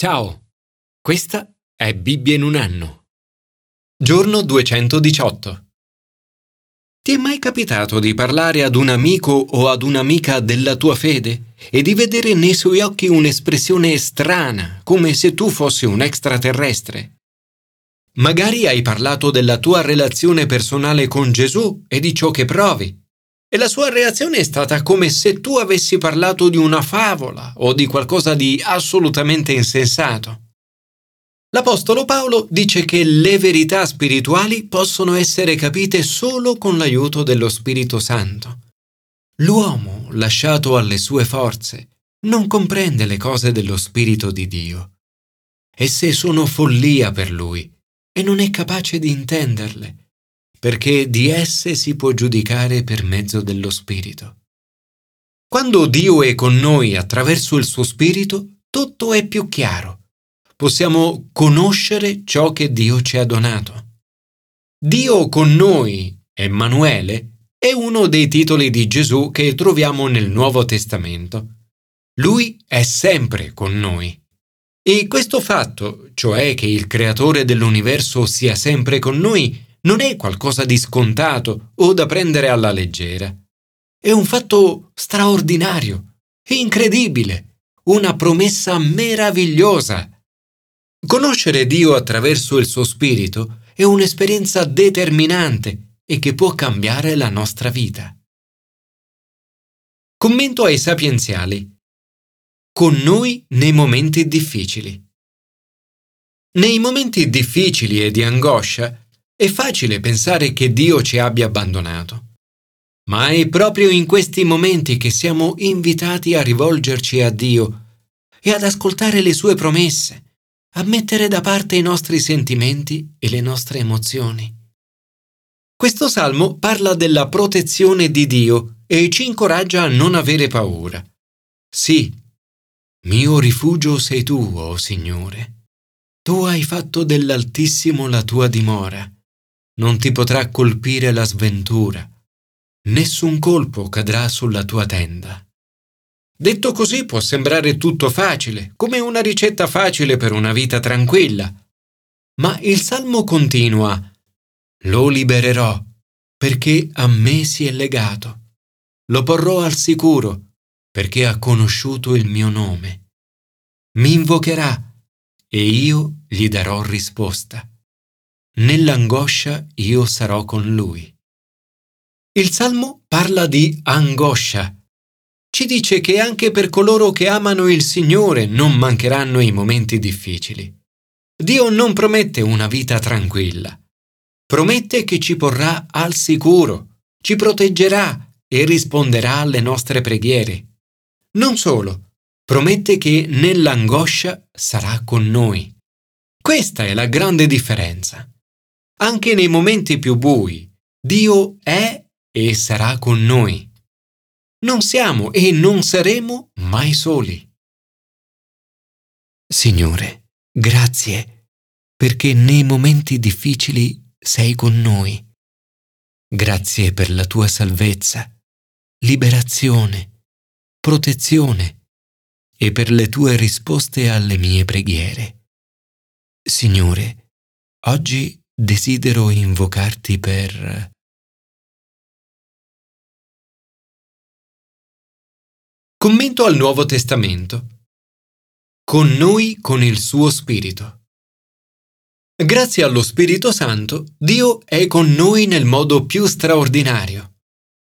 Ciao, questa è Bibbia in un anno. Giorno 218. Ti è mai capitato di parlare ad un amico o ad un'amica della tua fede e di vedere nei suoi occhi un'espressione strana, come se tu fossi un extraterrestre? Magari hai parlato della tua relazione personale con Gesù e di ciò che provi, e la sua reazione è stata come se tu avessi parlato di una favola o di qualcosa di assolutamente insensato. L'Apostolo Paolo dice che le verità spirituali possono essere capite solo con l'aiuto dello Spirito Santo. L'uomo, lasciato alle sue forze, non comprende le cose dello Spirito di Dio. Esse sono follia per lui e non è capace di intenderle perché di esse si può giudicare per mezzo dello Spirito. Quando Dio è con noi attraverso il suo Spirito, tutto è più chiaro. Possiamo conoscere ciò che Dio ci ha donato. Dio con noi, Emanuele, è uno dei titoli di Gesù che troviamo nel Nuovo Testamento. Lui è sempre con noi. E questo fatto, cioè che il Creatore dell'universo sia sempre con noi, non è qualcosa di scontato o da prendere alla leggera. È un fatto straordinario, incredibile, una promessa meravigliosa. Conoscere Dio attraverso il suo spirito è un'esperienza determinante e che può cambiare la nostra vita. Commento ai sapienziali. Con noi nei momenti difficili. Nei momenti difficili e di angoscia, è facile pensare che Dio ci abbia abbandonato, ma è proprio in questi momenti che siamo invitati a rivolgerci a Dio e ad ascoltare le sue promesse, a mettere da parte i nostri sentimenti e le nostre emozioni. Questo salmo parla della protezione di Dio e ci incoraggia a non avere paura. Sì, mio rifugio sei tu, o oh Signore. Tu hai fatto dell'Altissimo la tua dimora non ti potrà colpire la sventura, nessun colpo cadrà sulla tua tenda. Detto così può sembrare tutto facile, come una ricetta facile per una vita tranquilla. Ma il Salmo continua, Lo libererò, perché a me si è legato. Lo porrò al sicuro, perché ha conosciuto il mio nome. Mi invocherà e io gli darò risposta nell'angoscia io sarò con lui. Il Salmo parla di angoscia. Ci dice che anche per coloro che amano il Signore non mancheranno i momenti difficili. Dio non promette una vita tranquilla. Promette che ci porrà al sicuro, ci proteggerà e risponderà alle nostre preghiere. Non solo, promette che nell'angoscia sarà con noi. Questa è la grande differenza. Anche nei momenti più bui, Dio è e sarà con noi. Non siamo e non saremo mai soli. Signore, grazie, perché nei momenti difficili sei con noi. Grazie per la tua salvezza, liberazione, protezione e per le tue risposte alle mie preghiere. Signore, oggi desidero invocarti per... Commento al Nuovo Testamento. Con noi con il suo Spirito. Grazie allo Spirito Santo, Dio è con noi nel modo più straordinario.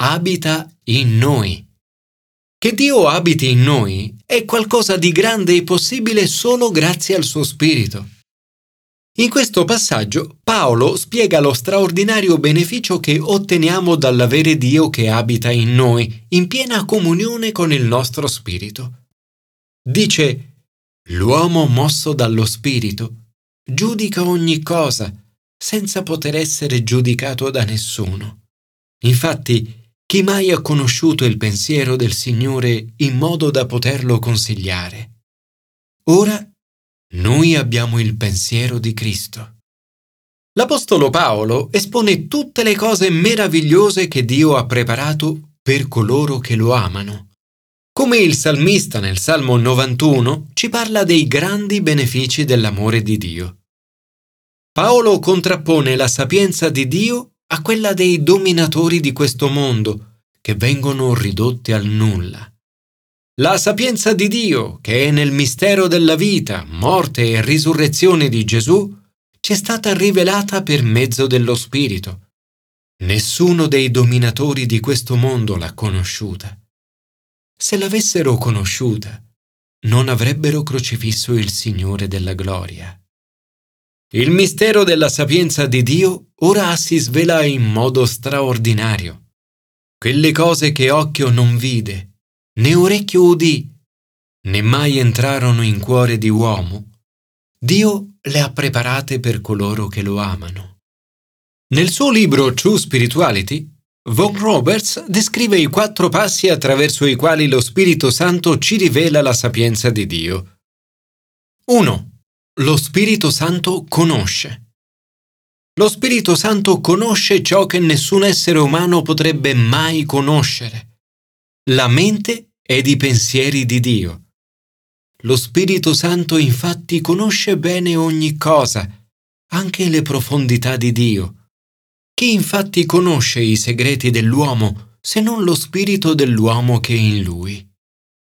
Abita in noi. Che Dio abiti in noi è qualcosa di grande e possibile solo grazie al suo Spirito. In questo passaggio Paolo spiega lo straordinario beneficio che otteniamo dall'avere Dio che abita in noi, in piena comunione con il nostro spirito. Dice, l'uomo mosso dallo spirito giudica ogni cosa senza poter essere giudicato da nessuno. Infatti, chi mai ha conosciuto il pensiero del Signore in modo da poterlo consigliare? Ora noi abbiamo il pensiero di Cristo. L'Apostolo Paolo espone tutte le cose meravigliose che Dio ha preparato per coloro che lo amano. Come il salmista nel Salmo 91 ci parla dei grandi benefici dell'amore di Dio. Paolo contrappone la sapienza di Dio a quella dei dominatori di questo mondo, che vengono ridotti al nulla. La sapienza di Dio, che è nel mistero della vita, morte e risurrezione di Gesù, ci è stata rivelata per mezzo dello Spirito. Nessuno dei dominatori di questo mondo l'ha conosciuta. Se l'avessero conosciuta, non avrebbero crocifisso il Signore della gloria. Il mistero della sapienza di Dio ora si svela in modo straordinario. Quelle cose che occhio non vide, né orecchio udì, né mai entrarono in cuore di uomo, Dio le ha preparate per coloro che lo amano. Nel suo libro True Spirituality, Von Roberts descrive i quattro passi attraverso i quali lo Spirito Santo ci rivela la sapienza di Dio. 1. Lo Spirito Santo conosce. Lo Spirito Santo conosce ciò che nessun essere umano potrebbe mai conoscere. La mente ed i pensieri di Dio. Lo Spirito Santo infatti conosce bene ogni cosa, anche le profondità di Dio. Chi infatti conosce i segreti dell'uomo se non lo spirito dell'uomo che è in lui?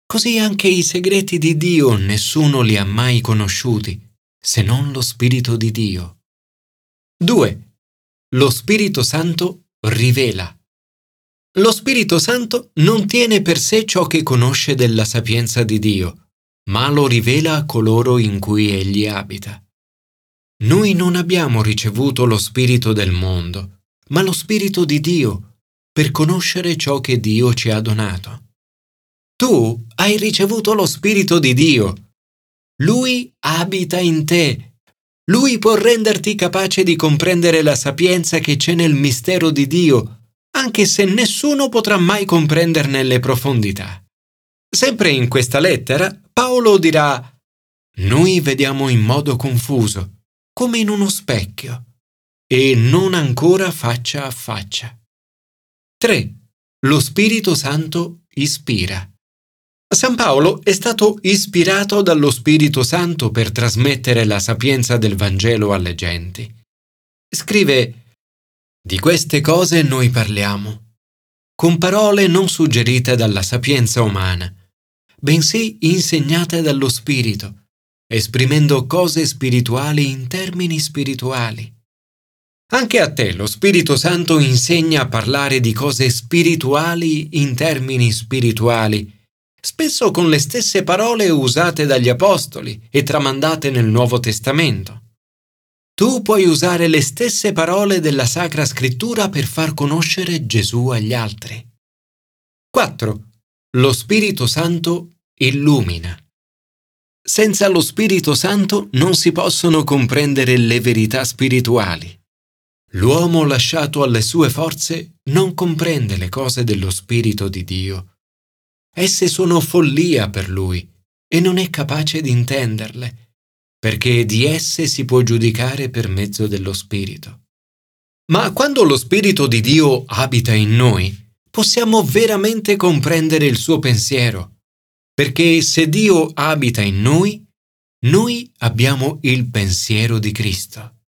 Così anche i segreti di Dio nessuno li ha mai conosciuti se non lo spirito di Dio. 2. Lo Spirito Santo rivela. Lo Spirito Santo non tiene per sé ciò che conosce della sapienza di Dio ma lo rivela a coloro in cui egli abita. Noi non abbiamo ricevuto lo spirito del mondo, ma lo spirito di Dio, per conoscere ciò che Dio ci ha donato. Tu hai ricevuto lo spirito di Dio. Lui abita in te. Lui può renderti capace di comprendere la sapienza che c'è nel mistero di Dio, anche se nessuno potrà mai comprenderne le profondità. Sempre in questa lettera, Paolo dirà, noi vediamo in modo confuso, come in uno specchio, e non ancora faccia a faccia. 3. Lo Spirito Santo ispira. San Paolo è stato ispirato dallo Spirito Santo per trasmettere la sapienza del Vangelo alle genti. Scrive, di queste cose noi parliamo, con parole non suggerite dalla sapienza umana, bensì insegnate dallo Spirito, esprimendo cose spirituali in termini spirituali. Anche a te lo Spirito Santo insegna a parlare di cose spirituali in termini spirituali, spesso con le stesse parole usate dagli Apostoli e tramandate nel Nuovo Testamento. Tu puoi usare le stesse parole della Sacra Scrittura per far conoscere Gesù agli altri. 4. Lo Spirito Santo illumina. Senza lo Spirito Santo non si possono comprendere le verità spirituali. L'uomo lasciato alle sue forze non comprende le cose dello Spirito di Dio. Esse sono follia per lui e non è capace di intenderle, perché di esse si può giudicare per mezzo dello Spirito. Ma quando lo Spirito di Dio abita in noi, possiamo veramente comprendere il suo pensiero, perché se Dio abita in noi, noi abbiamo il pensiero di Cristo.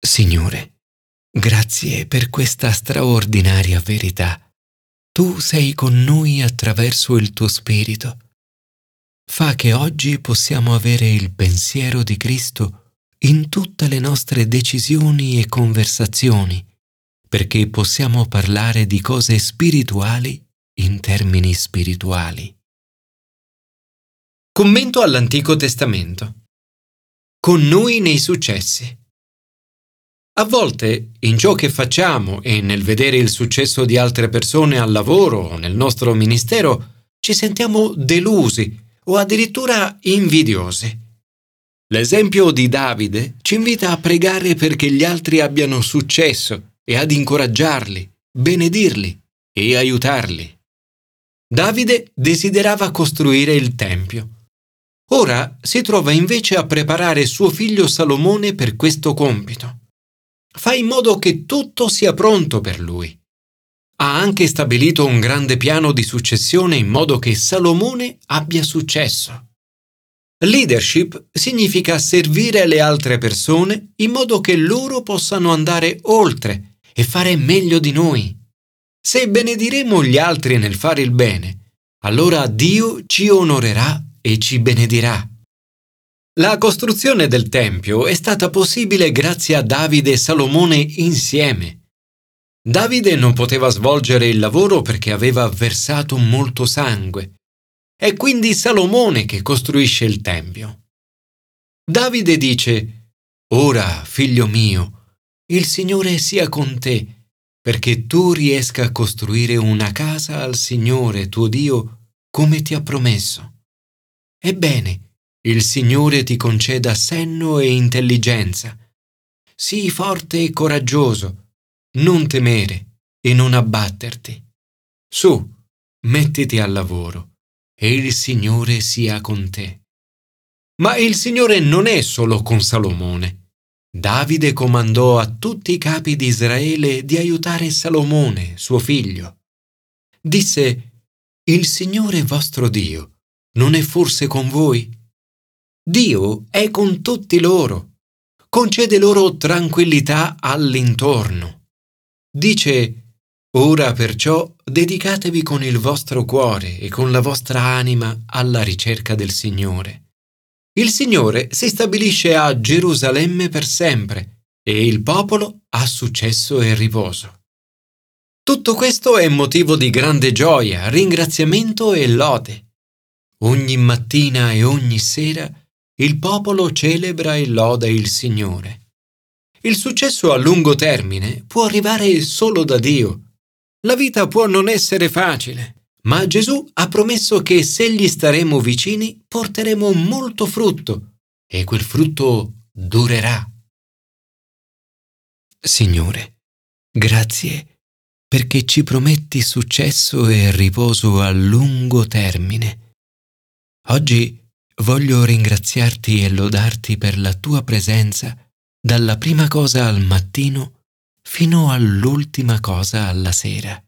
Signore, grazie per questa straordinaria verità. Tu sei con noi attraverso il tuo Spirito. Fa che oggi possiamo avere il pensiero di Cristo in tutte le nostre decisioni e conversazioni perché possiamo parlare di cose spirituali in termini spirituali. Commento all'Antico Testamento. Con noi nei successi. A volte, in ciò che facciamo e nel vedere il successo di altre persone al lavoro o nel nostro ministero, ci sentiamo delusi o addirittura invidiosi. L'esempio di Davide ci invita a pregare perché gli altri abbiano successo e ad incoraggiarli, benedirli e aiutarli. Davide desiderava costruire il Tempio. Ora si trova invece a preparare suo figlio Salomone per questo compito. Fa in modo che tutto sia pronto per lui. Ha anche stabilito un grande piano di successione in modo che Salomone abbia successo. Leadership significa servire le altre persone in modo che loro possano andare oltre e fare meglio di noi. Se benediremo gli altri nel fare il bene, allora Dio ci onorerà e ci benedirà. La costruzione del Tempio è stata possibile grazie a Davide e Salomone insieme. Davide non poteva svolgere il lavoro perché aveva versato molto sangue è quindi Salomone che costruisce il Tempio. Davide dice, Ora, figlio mio, il Signore sia con te, perché tu riesca a costruire una casa al Signore tuo Dio come ti ha promesso. Ebbene, il Signore ti conceda senno e intelligenza. Sii forte e coraggioso, non temere e non abbatterti. Su, mettiti al lavoro e il Signore sia con te. Ma il Signore non è solo con Salomone. Davide comandò a tutti i capi di Israele di aiutare Salomone, suo figlio. Disse, Il Signore vostro Dio non è forse con voi? Dio è con tutti loro. Concede loro tranquillità all'intorno. Dice, Ora perciò dedicatevi con il vostro cuore e con la vostra anima alla ricerca del Signore. Il Signore si stabilisce a Gerusalemme per sempre e il popolo ha successo e riposo. Tutto questo è motivo di grande gioia, ringraziamento e lode. Ogni mattina e ogni sera il popolo celebra e loda il Signore. Il successo a lungo termine può arrivare solo da Dio la vita può non essere facile, ma Gesù ha promesso che se gli staremo vicini porteremo molto frutto e quel frutto durerà. Signore, grazie perché ci prometti successo e riposo a lungo termine. Oggi voglio ringraziarti e lodarti per la tua presenza dalla prima cosa al mattino fino all'ultima cosa alla sera.